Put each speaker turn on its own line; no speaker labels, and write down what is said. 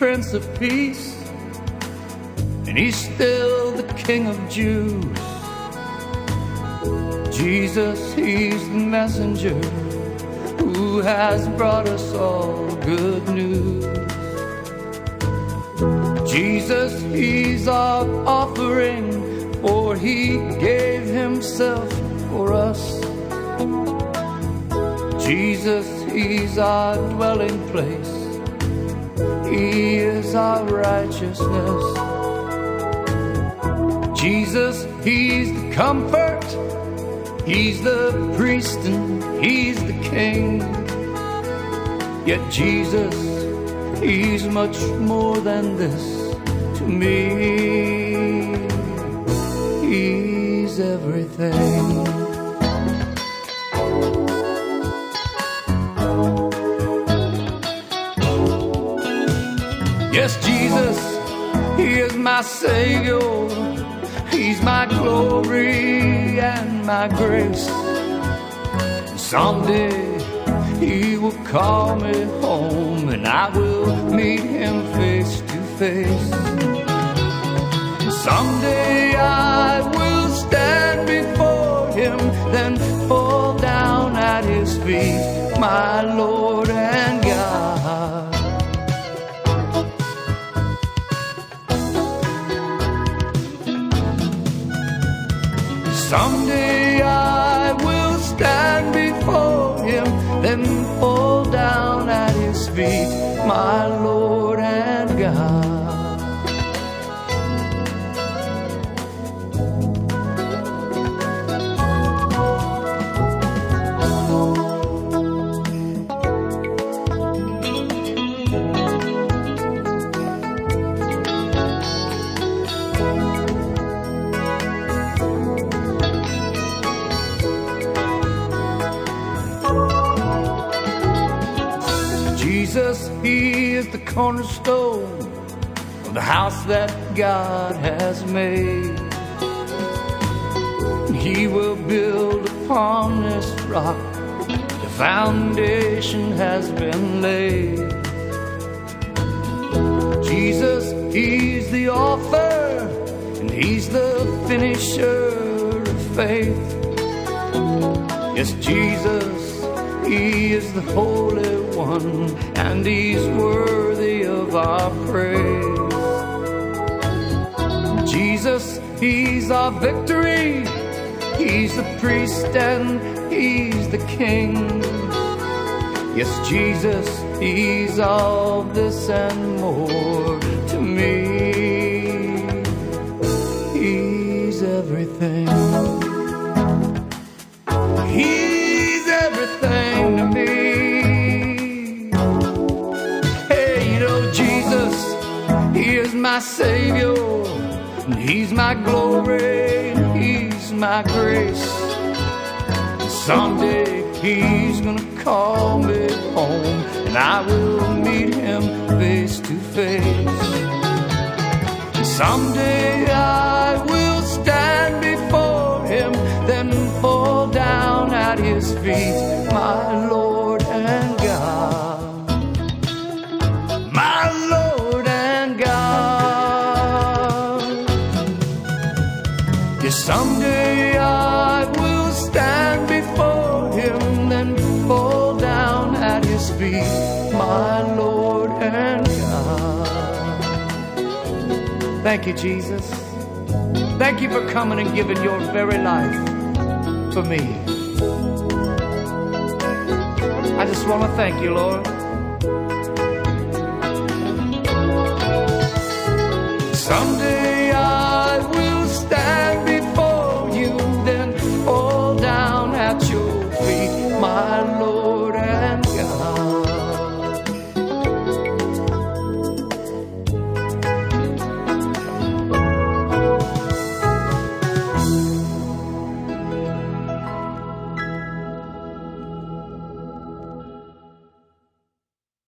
Prince of Peace, and He's still the King of Jews. Jesus, He's the messenger who has brought us all good news. Jesus, He's our offering, for He gave Himself for us. Jesus, He's our dwelling place. He is our righteousness. Jesus, He's the comfort. He's the priest and He's the king. Yet Jesus, He's much more than this to me. He's everything. Yes, Jesus, He is my Savior. He's my glory and my grace. Someday He will call me home and I will meet Him face to face. Someday Someday I will stand before him, then fall down at his feet, my Lord and God. Jesus, He is the cornerstone of the house that God has made. He will build upon this rock, the foundation has been laid. Jesus, He's the author, and He's the finisher of faith. Yes, Jesus, He is the Holy One, and He's worthy of our praise. Jesus, He's our victory. He's the priest and He's the King. Yes, Jesus, He's all this and more to me. He's everything. He's He is my Savior, and He's my glory, and He's my grace. Someday He's gonna call me home, and I will meet Him face to face. Someday I will stand before him, then fall down at his feet, fall down at his feet, my Lord and God. Thank you, Jesus. Thank you for coming and giving your very life for me. I just want to thank you, Lord. Someday my Lord.